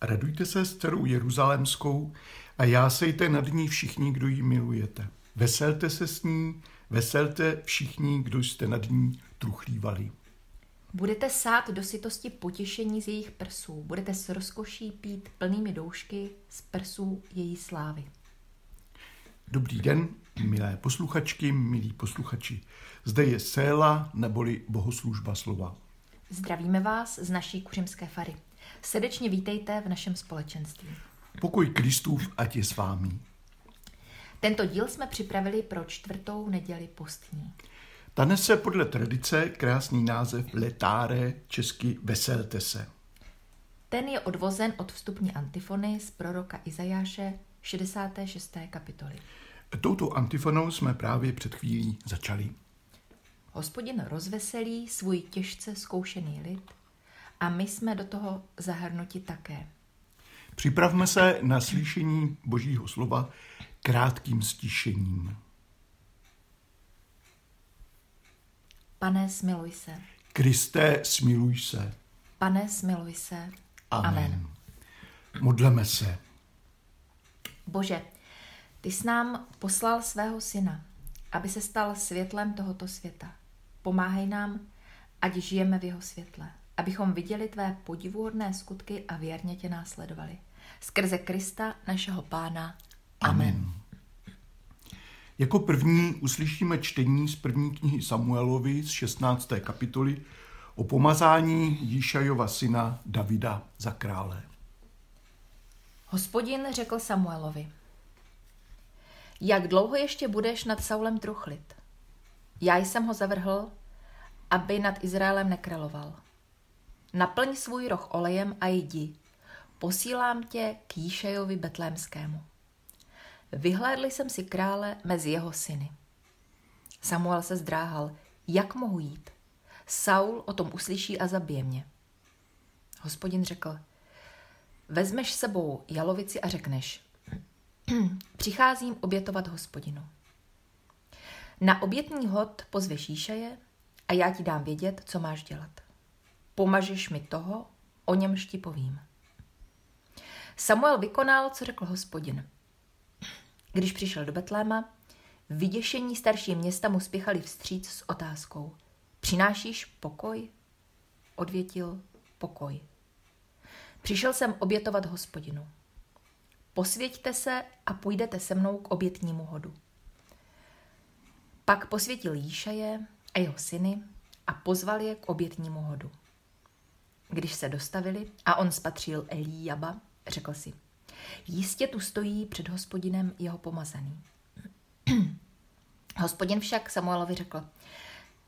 Radujte se s dcerou Jeruzalémskou a jásejte nad ní všichni, kdo ji milujete. Veselte se s ní, veselte všichni, kdo jste nad ní truchlívali. Budete sát do sytosti potěšení z jejich prsů, budete s rozkoší pít plnými doušky z prsů její slávy. Dobrý den, milé posluchačky, milí posluchači. Zde je Séla neboli bohoslužba slova. Zdravíme vás z naší kuřimské fary. Srdečně vítejte v našem společenství. Pokoj Kristův, ať je s vámi. Tento díl jsme připravili pro čtvrtou neděli postní. Ta nese podle tradice krásný název Letáre, česky Veselte se. Ten je odvozen od vstupní antifony z proroka Izajáše 66. kapitoly. Touto antifonou jsme právě před chvílí začali. Hospodin rozveselí svůj těžce zkoušený lid a my jsme do toho zahrnuti také. Připravme se na slyšení Božího slova krátkým stišením. Pane, smiluj se. Kriste, smiluj se. Pane, smiluj se. Amen. Amen. Modleme se. Bože, ty jsi nám poslal svého syna, aby se stal světlem tohoto světa. Pomáhej nám, ať žijeme v jeho světle, abychom viděli tvé podivuhodné skutky a věrně tě následovali. Skrze Krista, našeho pána. Amen. Amen. Jako první uslyšíme čtení z první knihy Samuelovi z 16. kapitoly o pomazání Jíšajova syna Davida za krále. Hospodin řekl Samuelovi, jak dlouho ještě budeš nad Saulem truchlit? Já jsem ho zavrhl, aby nad Izraelem nekráloval. Naplň svůj roh olejem a jdi. Posílám tě k Jíšajovi betlémskému. Vyhlédli jsem si krále mezi jeho syny. Samuel se zdráhal, jak mohu jít. Saul o tom uslyší a zabije mě. Hospodin řekl, vezmeš sebou jalovici a řekneš, přicházím obětovat hospodinu. Na obětní hod pozveš Jíšaje a já ti dám vědět, co máš dělat. Pomažeš mi toho, o němž ti povím. Samuel vykonal, co řekl hospodin. Když přišel do Betléma, vyděšení starší města mu spěchali vstříc s otázkou. Přinášíš pokoj? Odvětil pokoj. Přišel jsem obětovat hospodinu. Posvěďte se a půjdete se mnou k obětnímu hodu. Pak posvětil Jíšaje a jeho syny a pozval je k obětnímu hodu. Když se dostavili a on spatřil Elíjaba, řekl si, jistě tu stojí před hospodinem jeho pomazaný. Hospodin však Samuelovi řekl,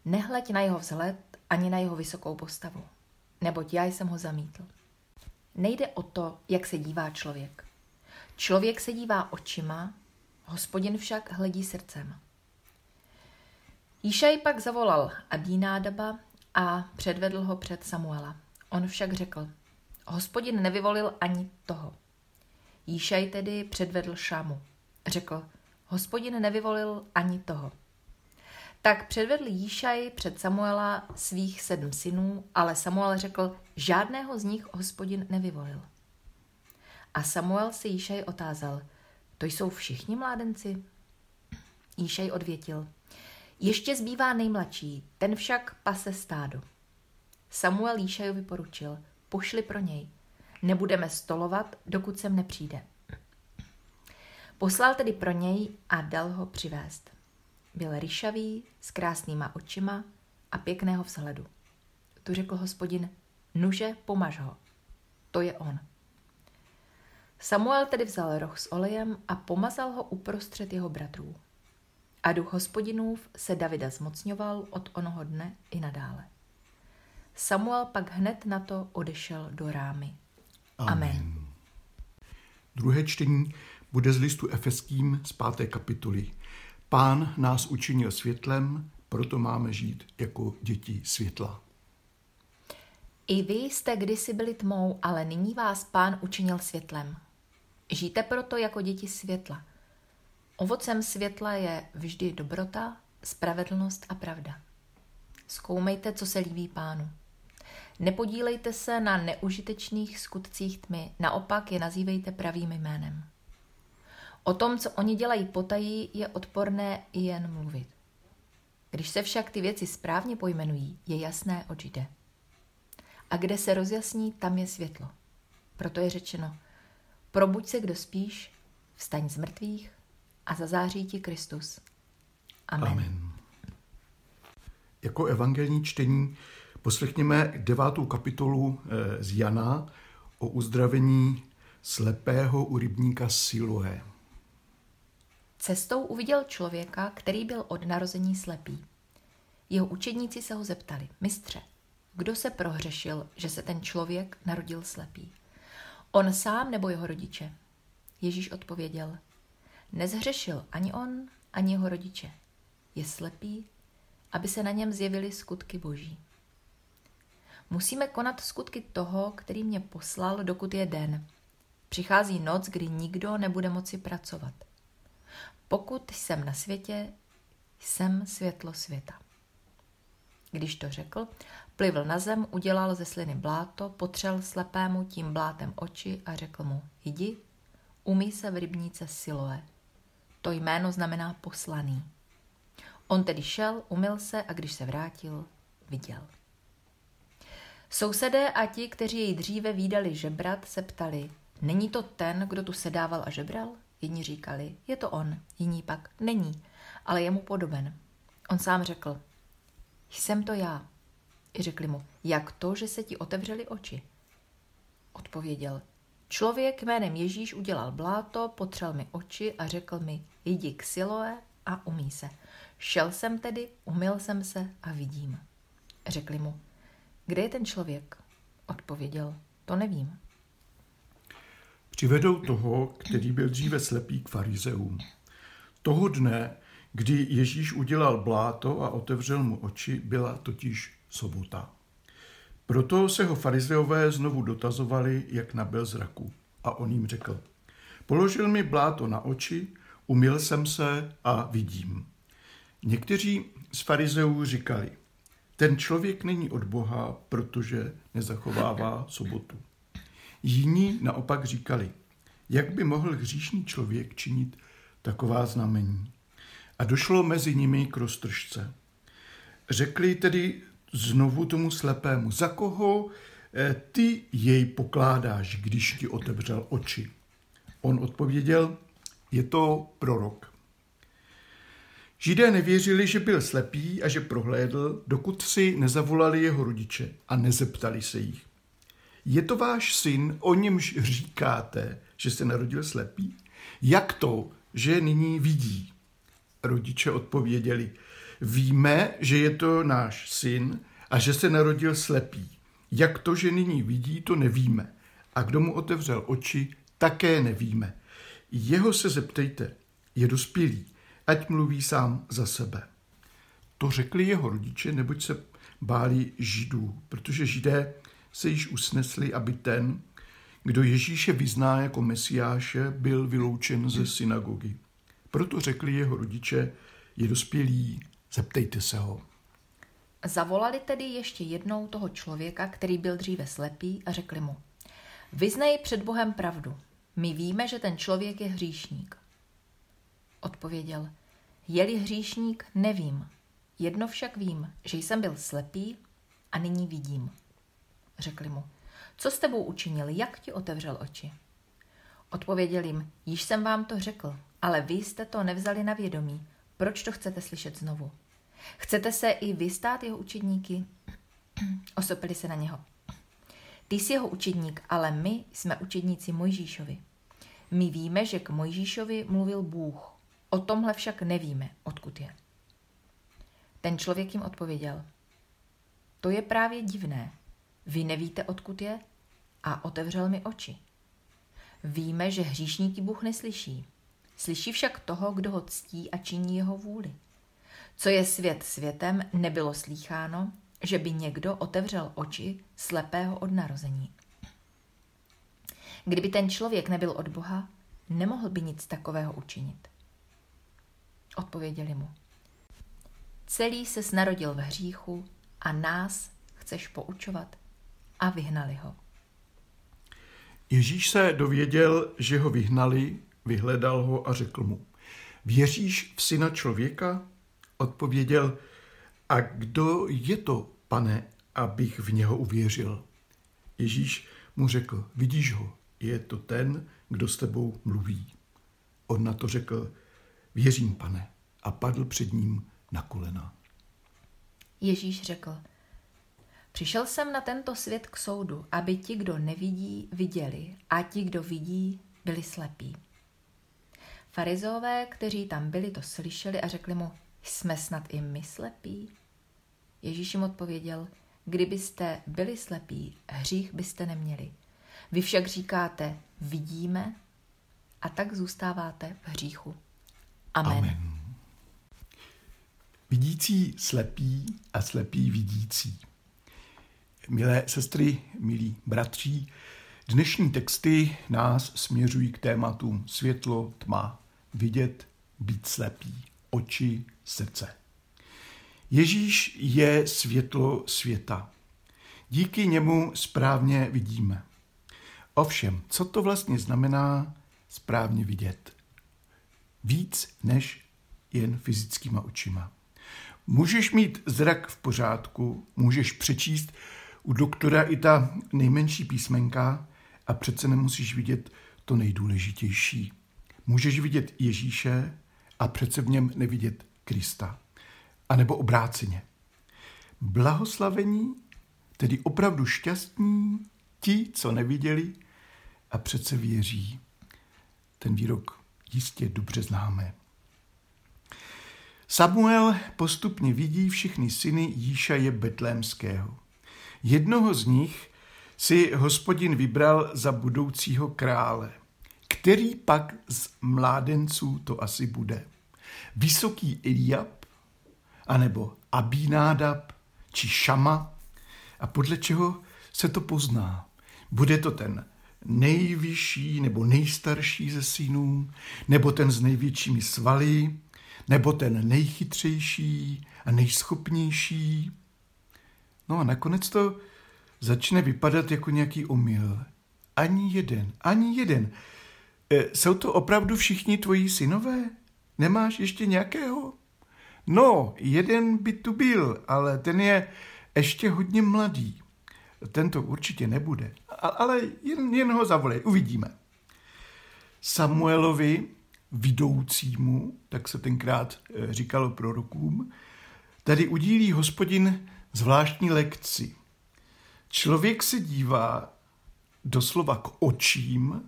nehleď na jeho vzhled ani na jeho vysokou postavu, neboť já jsem ho zamítl. Nejde o to, jak se dívá člověk. Člověk se dívá očima, hospodin však hledí srdcem. Jíšaj pak zavolal Abínádaba a předvedl ho před Samuela. On však řekl, hospodin nevyvolil ani toho. Jíšaj tedy předvedl Šamu. Řekl, hospodin nevyvolil ani toho. Tak předvedl Jíšaj před Samuela svých sedm synů, ale Samuel řekl, žádného z nich hospodin nevyvolil. A Samuel se Jíšaj otázal, to jsou všichni mládenci? Jíšaj odvětil, ještě zbývá nejmladší, ten však pase stádo. Samuel Jíšajovi poručil, pošli pro něj. Nebudeme stolovat, dokud sem nepřijde. Poslal tedy pro něj a dal ho přivést. Byl ryšavý, s krásnýma očima a pěkného vzhledu. Tu řekl hospodin, nuže, pomaž ho. To je on. Samuel tedy vzal roh s olejem a pomazal ho uprostřed jeho bratrů. A duch hospodinův se Davida zmocňoval od onoho dne i nadále. Samuel pak hned na to odešel do rámy. Amen. Amen. Druhé čtení bude z listu Efeským z páté kapitoly. Pán nás učinil světlem, proto máme žít jako děti světla. I vy jste kdysi byli tmou, ale nyní vás pán učinil světlem. Žijte proto jako děti světla. Ovocem světla je vždy dobrota, spravedlnost a pravda. Zkoumejte, co se líbí pánu. Nepodílejte se na neužitečných skutcích tmy, naopak je nazývejte pravým jménem. O tom, co oni dělají potají, je odporné i jen mluvit. Když se však ty věci správně pojmenují, je jasné, oč jde. A kde se rozjasní, tam je světlo. Proto je řečeno, probuď se, kdo spíš, vstaň z mrtvých a zazáří ti Kristus. Amen. Amen. Jako evangelní čtení poslechněme devátou kapitolu eh, z Jana o uzdravení slepého u rybníka Siloé. Cestou uviděl člověka, který byl od narození slepý. Jeho učedníci se ho zeptali, mistře, kdo se prohřešil, že se ten člověk narodil slepý? On sám nebo jeho rodiče? Ježíš odpověděl, nezhřešil ani on, ani jeho rodiče. Je slepý, aby se na něm zjevily skutky boží. Musíme konat skutky toho, který mě poslal, dokud je den. Přichází noc, kdy nikdo nebude moci pracovat. Pokud jsem na světě, jsem světlo světa. Když to řekl, plivl na zem, udělal ze sliny bláto, potřel slepému tím blátem oči a řekl mu, jdi, umí se v rybníce Siloé. To jméno znamená poslaný. On tedy šel, umyl se a když se vrátil, viděl. Sousedé a ti, kteří jej dříve výdali žebrat, se ptali, není to ten, kdo tu sedával a žebral? Jedni říkali, je to on, jiní pak, není, ale je mu podoben. On sám řekl, jsem to já. I řekli mu, jak to, že se ti otevřely oči? Odpověděl, člověk jménem Ježíš udělal bláto, potřel mi oči a řekl mi, jdi k Siloé a umí se. Šel jsem tedy, umyl jsem se a vidím. Řekli mu, kde je ten člověk? Odpověděl, to nevím. Přivedou toho, který byl dříve slepý k farizeům. Toho dne, kdy Ježíš udělal bláto a otevřel mu oči, byla totiž sobota. Proto se ho farizeové znovu dotazovali, jak nabil zraku. A on jim řekl, položil mi bláto na oči, umyl jsem se a vidím. Někteří z farizeů říkali, ten člověk není od Boha, protože nezachovává sobotu. Jiní naopak říkali, jak by mohl hříšný člověk činit taková znamení. A došlo mezi nimi k roztržce. Řekli tedy znovu tomu slepému, za koho eh, ty jej pokládáš, když ti otevřel oči. On odpověděl, je to prorok. Židé nevěřili, že byl slepý a že prohlédl, dokud si nezavolali jeho rodiče a nezeptali se jich. Je to váš syn, o němž říkáte, že se narodil slepý? Jak to, že nyní vidí? Rodiče odpověděli, víme, že je to náš syn a že se narodil slepý. Jak to, že nyní vidí, to nevíme. A kdo mu otevřel oči, také nevíme. Jeho se zeptejte, je dospělý ať mluví sám za sebe. To řekli jeho rodiče, neboť se báli židů, protože židé se již usnesli, aby ten, kdo Ježíše vyzná jako mesiáše, byl vyloučen ze synagogy. Proto řekli jeho rodiče, je dospělý, zeptejte se ho. Zavolali tedy ještě jednou toho člověka, který byl dříve slepý a řekli mu, vyznej před Bohem pravdu. My víme, že ten člověk je hříšník. Odpověděl, je-li hříšník, nevím. Jedno však vím, že jsem byl slepý a nyní vidím. Řekli mu, co s tebou učinil, jak ti otevřel oči? Odpověděl jim, již jsem vám to řekl, ale vy jste to nevzali na vědomí. Proč to chcete slyšet znovu? Chcete se i vy stát jeho učedníky? Osopili se na něho. Ty jsi jeho učedník, ale my jsme učedníci Mojžíšovi. My víme, že k Mojžíšovi mluvil Bůh. O tomhle však nevíme, odkud je. Ten člověk jim odpověděl. To je právě divné. Vy nevíte, odkud je? A otevřel mi oči. Víme, že hříšníky Bůh neslyší. Slyší však toho, kdo ho ctí a činí jeho vůli. Co je svět světem, nebylo slýcháno, že by někdo otevřel oči slepého od narození. Kdyby ten člověk nebyl od Boha, nemohl by nic takového učinit. Odpověděli mu. Celý se narodil v hříchu a nás chceš poučovat. a vyhnali ho. Ježíš se dověděl, že ho vyhnali, vyhledal ho a řekl mu, věříš v syna člověka? Odpověděl, a kdo je to, pane, abych v něho uvěřil? Ježíš mu řekl, vidíš ho, je to ten, kdo s tebou mluví. On na to řekl, věřím, pane, a padl před ním na kolena. Ježíš řekl, přišel jsem na tento svět k soudu, aby ti, kdo nevidí, viděli a ti, kdo vidí, byli slepí. Farizové, kteří tam byli, to slyšeli a řekli mu, jsme snad i my slepí? Ježíš jim odpověděl, kdybyste byli slepí, hřích byste neměli. Vy však říkáte, vidíme a tak zůstáváte v hříchu. Amen. Amen. Vidící slepí a slepí vidící. Milé sestry, milí bratří, dnešní texty nás směřují k tématům světlo, tma, vidět, být slepý, oči, srdce. Ježíš je světlo světa. Díky němu správně vidíme. Ovšem, co to vlastně znamená správně vidět? Víc než jen fyzickýma očima. Můžeš mít zrak v pořádku, můžeš přečíst u doktora i ta nejmenší písmenka a přece nemusíš vidět to nejdůležitější. Můžeš vidět Ježíše a přece v něm nevidět Krista. A nebo obráceně. Blahoslavení, tedy opravdu šťastní, ti, co neviděli a přece věří. Ten výrok jistě dobře známe. Samuel postupně vidí všechny syny Jíšaje Betlémského. Jednoho z nich si hospodin vybral za budoucího krále. Který pak z mládenců to asi bude? Vysoký Eliab, anebo Abinádab, či Šama? A podle čeho se to pozná? Bude to ten nejvyšší nebo nejstarší ze synů, nebo ten s největšími svaly, nebo ten nejchytřejší a nejschopnější. No a nakonec to začne vypadat jako nějaký omyl. Ani jeden, ani jeden. E, jsou to opravdu všichni tvoji synové? Nemáš ještě nějakého? No, jeden by tu byl, ale ten je ještě hodně mladý. Ten to určitě nebude, ale jen, jen ho zavolej, uvidíme. Samuelovi vidoucímu, tak se tenkrát eh, říkalo prorokům, tady udílí hospodin zvláštní lekci. Člověk se dívá doslova k očím,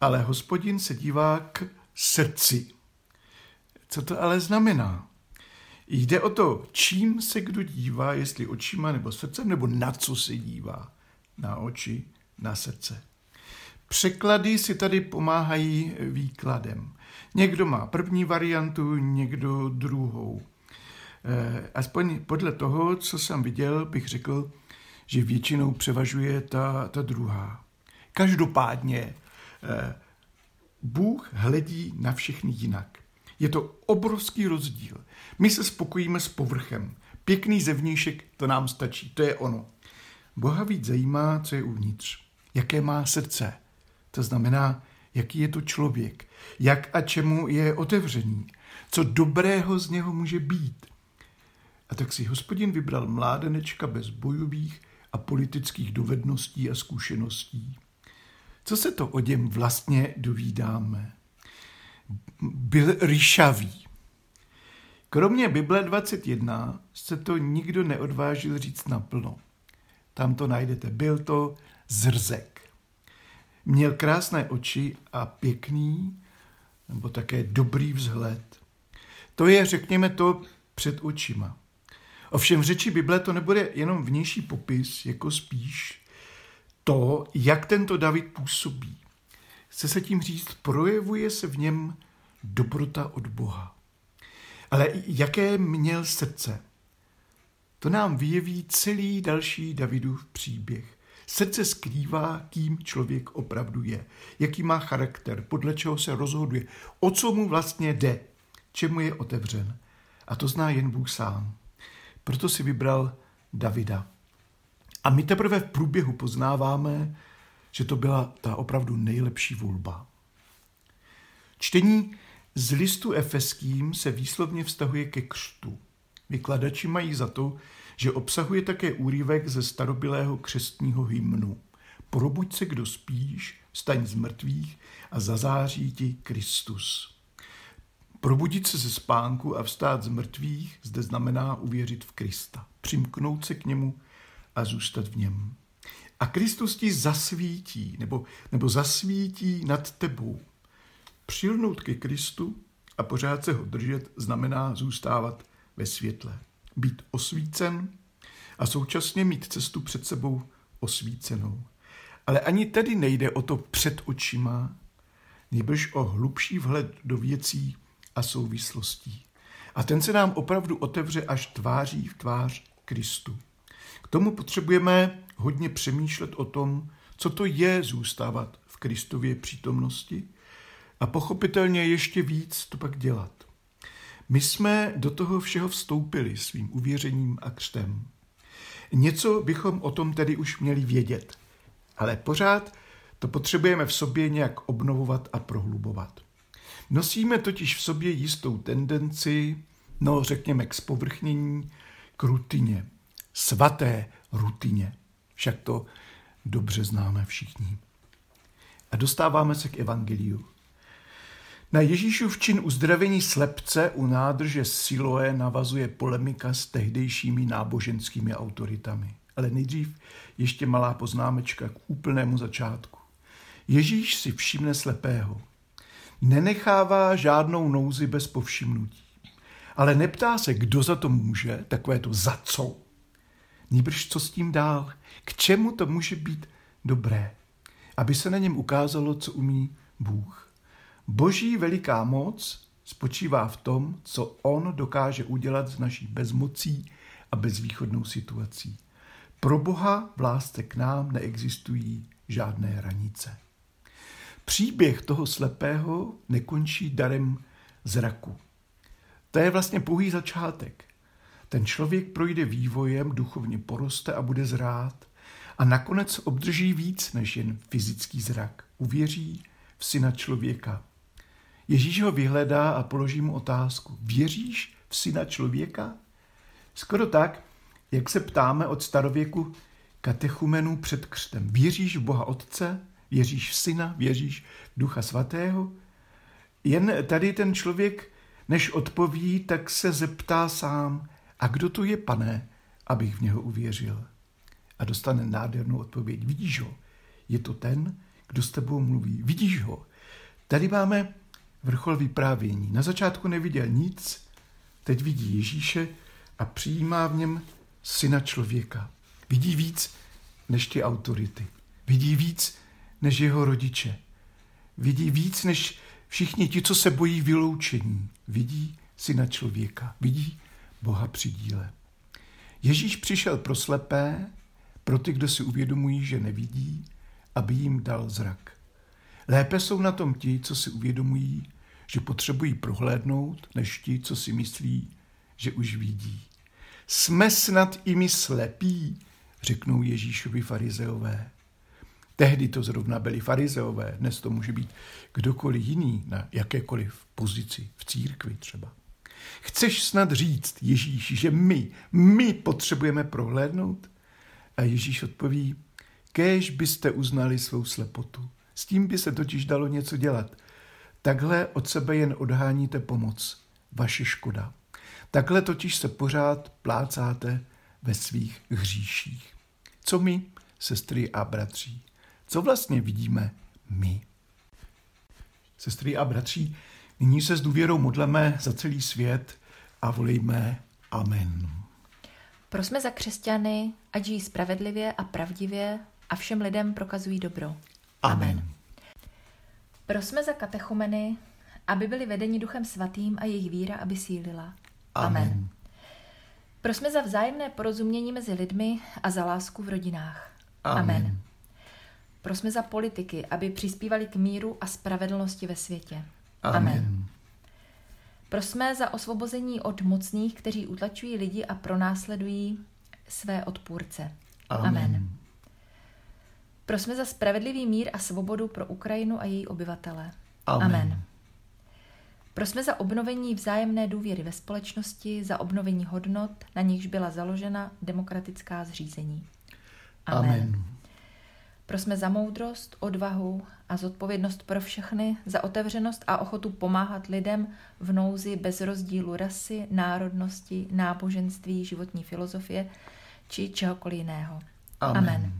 ale hospodin se dívá k srdci. Co to ale znamená? Jde o to, čím se kdo dívá, jestli očima nebo srdcem, nebo na co se dívá. Na oči, na srdce. Překlady si tady pomáhají výkladem. Někdo má první variantu, někdo druhou. Eh, aspoň podle toho, co jsem viděl, bych řekl, že většinou převažuje ta, ta druhá. Každopádně eh, Bůh hledí na všechny jinak. Je to obrovský rozdíl. My se spokojíme s povrchem. Pěkný zevnějšek, to nám stačí, to je ono. Boha víc zajímá, co je uvnitř. Jaké má srdce, to znamená, jaký je to člověk, jak a čemu je otevřený, co dobrého z něho může být. A tak si hospodin vybral mládenečka bez bojových a politických dovedností a zkušeností. Co se to o něm vlastně dovídáme? Byl ryšavý. Kromě Bible 21 se to nikdo neodvážil říct naplno. Tam to najdete. Byl to zrzek. Měl krásné oči a pěkný, nebo také dobrý vzhled. To je, řekněme, to před očima. Ovšem v řeči Bible to nebude jenom vnější popis, jako spíš to, jak tento David působí. Chce se tím říct, projevuje se v něm dobrota od Boha. Ale jaké měl srdce? To nám vyjeví celý další Davidův příběh. Srdce skrývá, kým člověk opravdu je, jaký má charakter, podle čeho se rozhoduje, o co mu vlastně jde, čemu je otevřen. A to zná jen Bůh sám. Proto si vybral Davida. A my teprve v průběhu poznáváme, že to byla ta opravdu nejlepší volba. Čtení z listu efeským se výslovně vztahuje ke křtu. Vykladači mají za to, že obsahuje také úryvek ze starobilého křestního hymnu. Probuď se, kdo spíš, staň z mrtvých a zazáří ti Kristus. Probudit se ze spánku a vstát z mrtvých zde znamená uvěřit v Krista, přimknout se k němu a zůstat v něm. A Kristus ti zasvítí, nebo, nebo zasvítí nad tebou. Přilnout ke Kristu a pořád se ho držet znamená zůstávat ve světle. Být osvícen a současně mít cestu před sebou osvícenou. Ale ani tedy nejde o to před očima, nebož o hlubší vhled do věcí a souvislostí. A ten se nám opravdu otevře až tváří v tvář Kristu. K tomu potřebujeme hodně přemýšlet o tom, co to je zůstávat v Kristově přítomnosti a pochopitelně ještě víc to pak dělat. My jsme do toho všeho vstoupili svým uvěřením a křtem. Něco bychom o tom tedy už měli vědět, ale pořád to potřebujeme v sobě nějak obnovovat a prohlubovat. Nosíme totiž v sobě jistou tendenci, no řekněme k spovrchnění, k rutině, svaté rutině. Však to dobře známe všichni. A dostáváme se k evangeliu. Na Ježíšův čin uzdravení slepce u nádrže Siloé navazuje polemika s tehdejšími náboženskými autoritami. Ale nejdřív ještě malá poznámečka k úplnému začátku. Ježíš si všimne slepého. Nenechává žádnou nouzi bez povšimnutí. Ale neptá se, kdo za to může, takové to za co. Nýbrž co s tím dál, k čemu to může být dobré, aby se na něm ukázalo, co umí Bůh. Boží veliká moc spočívá v tom, co On dokáže udělat s naší bezmocí a bezvýchodnou situací. Pro Boha v lásce k nám neexistují žádné hranice. Příběh toho slepého nekončí darem zraku. To je vlastně pouhý začátek. Ten člověk projde vývojem, duchovně poroste a bude zrát a nakonec obdrží víc než jen fyzický zrak. Uvěří v syna člověka. Ježíš ho vyhledá a položí mu otázku. Věříš v syna člověka? Skoro tak, jak se ptáme od starověku katechumenů před křtem. Věříš v Boha Otce? Věříš v Syna? Věříš v Ducha Svatého? Jen tady ten člověk, než odpoví, tak se zeptá sám, a kdo to je, pane, abych v něho uvěřil? A dostane nádhernou odpověď. Vidíš ho? Je to ten, kdo s tebou mluví. Vidíš ho? Tady máme vrchol vyprávění. Na začátku neviděl nic, teď vidí Ježíše a přijímá v něm syna člověka. Vidí víc než ty autority. Vidí víc než jeho rodiče. Vidí víc než všichni ti, co se bojí vyloučení. Vidí syna člověka. Vidí Boha při díle. Ježíš přišel pro slepé, pro ty, kdo si uvědomují, že nevidí, aby jim dal zrak. Lépe jsou na tom ti, co si uvědomují, že potřebují prohlédnout, než ti, co si myslí, že už vidí. Jsme snad i my slepí, řeknou Ježíšovi farizeové. Tehdy to zrovna byli farizeové, dnes to může být kdokoliv jiný na jakékoliv pozici v církvi třeba. Chceš snad říct, Ježíš, že my, my potřebujeme prohlédnout? A Ježíš odpoví, kéž byste uznali svou slepotu. S tím by se totiž dalo něco dělat. Takhle od sebe jen odháníte pomoc, vaše škoda. Takhle totiž se pořád plácáte ve svých hříších. Co my, sestry a bratří? Co vlastně vidíme my? Sestry a bratří, nyní se s důvěrou modleme za celý svět a volejme Amen. Prosme za křesťany, ať žijí spravedlivě a pravdivě a všem lidem prokazují dobro. Amen. Amen. Prosme za katechumeny, aby byli vedeni Duchem Svatým a jejich víra, aby sílila. Amen. Amen. Prosme za vzájemné porozumění mezi lidmi a za lásku v rodinách. Amen. Amen. Prosme za politiky, aby přispívali k míru a spravedlnosti ve světě. Amen. Amen. Prosme za osvobození od mocných, kteří utlačují lidi a pronásledují své odpůrce. Amen. Amen. Prosme za spravedlivý mír a svobodu pro Ukrajinu a její obyvatele. Amen. Amen. Prosme za obnovení vzájemné důvěry ve společnosti, za obnovení hodnot, na nichž byla založena demokratická zřízení. Amen. Prosme za moudrost, odvahu a zodpovědnost pro všechny, za otevřenost a ochotu pomáhat lidem v nouzi bez rozdílu rasy, národnosti, náboženství, životní filozofie či čehokoliv jiného. Amen. Amen.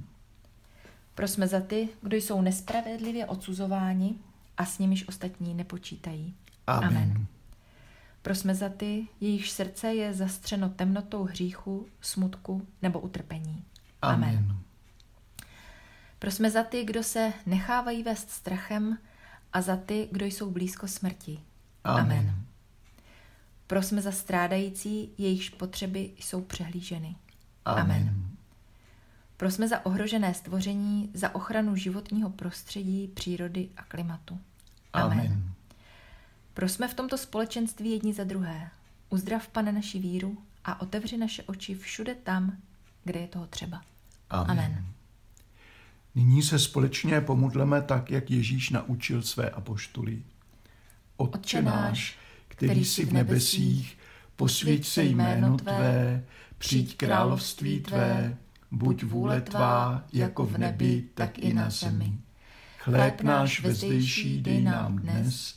Prosme za ty, kdo jsou nespravedlivě odsuzováni a s nimiž ostatní nepočítají. Amen. Amen. Prosme za ty, jejichž srdce je zastřeno temnotou hříchu, smutku nebo utrpení. Amen. Prosme za ty, kdo se nechávají vést strachem a za ty, kdo jsou blízko smrti. Amen. Prosme za strádající, jejichž potřeby jsou přehlíženy. Amen. Prosme za ohrožené stvoření, za ochranu životního prostředí, přírody a klimatu. Amen. Prosme v tomto společenství jedni za druhé. Uzdrav, pane, naši víru a otevři naše oči všude tam, kde je toho třeba. Amen. Amen. Nyní se společně pomodleme tak, jak Ježíš naučil své apoštoly. Otče náš, který jsi v nebesích, posvěť se jméno Tvé, přijď království Tvé, buď vůle Tvá, jako v nebi, tak i na zemi. Chléb náš vezdejší dej nám dnes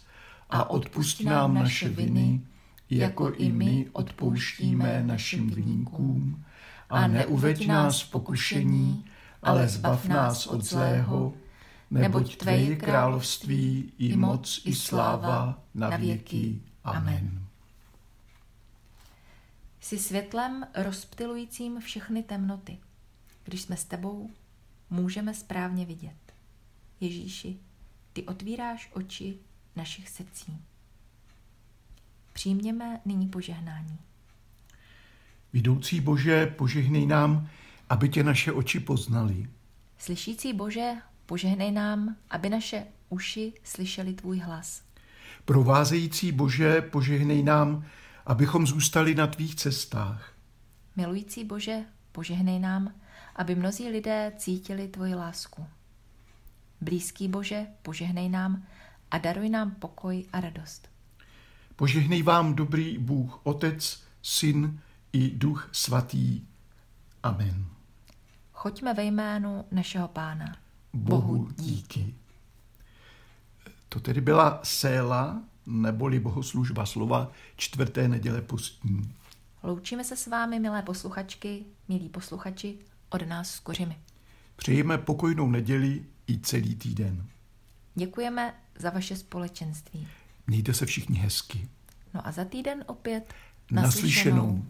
a odpust nám naše viny, jako i my odpouštíme našim viníkům. A neuveď nás v pokušení, ale zbav nás od zlého, neboť Tvé je království i moc i sláva na věky. Amen. Jsi světlem rozptilujícím všechny temnoty. Když jsme s tebou, můžeme správně vidět. Ježíši, ty otvíráš oči našich srdcí. Přijměme nyní požehnání. Vidoucí Bože, požehnej nám, aby tě naše oči poznali. Slyšící Bože, požehnej nám, aby naše uši slyšeli tvůj hlas. Provázející Bože, požehnej nám, abychom zůstali na tvých cestách. Milující Bože, požehnej nám, aby mnozí lidé cítili tvoji lásku. Blízký Bože, požehnej nám a daruj nám pokoj a radost. Požehnej vám dobrý Bůh, Otec, Syn i Duch Svatý. Amen. Choďme ve jménu našeho Pána. Bohu díky. To tedy byla séla, neboli bohoslužba slova čtvrté neděle postní. Loučíme se s vámi, milé posluchačky, milí posluchači, od nás z Kořimy. Přejeme pokojnou neděli i celý týden. Děkujeme za vaše společenství. Mějte se všichni hezky. No a za týden opět Naslyšenou.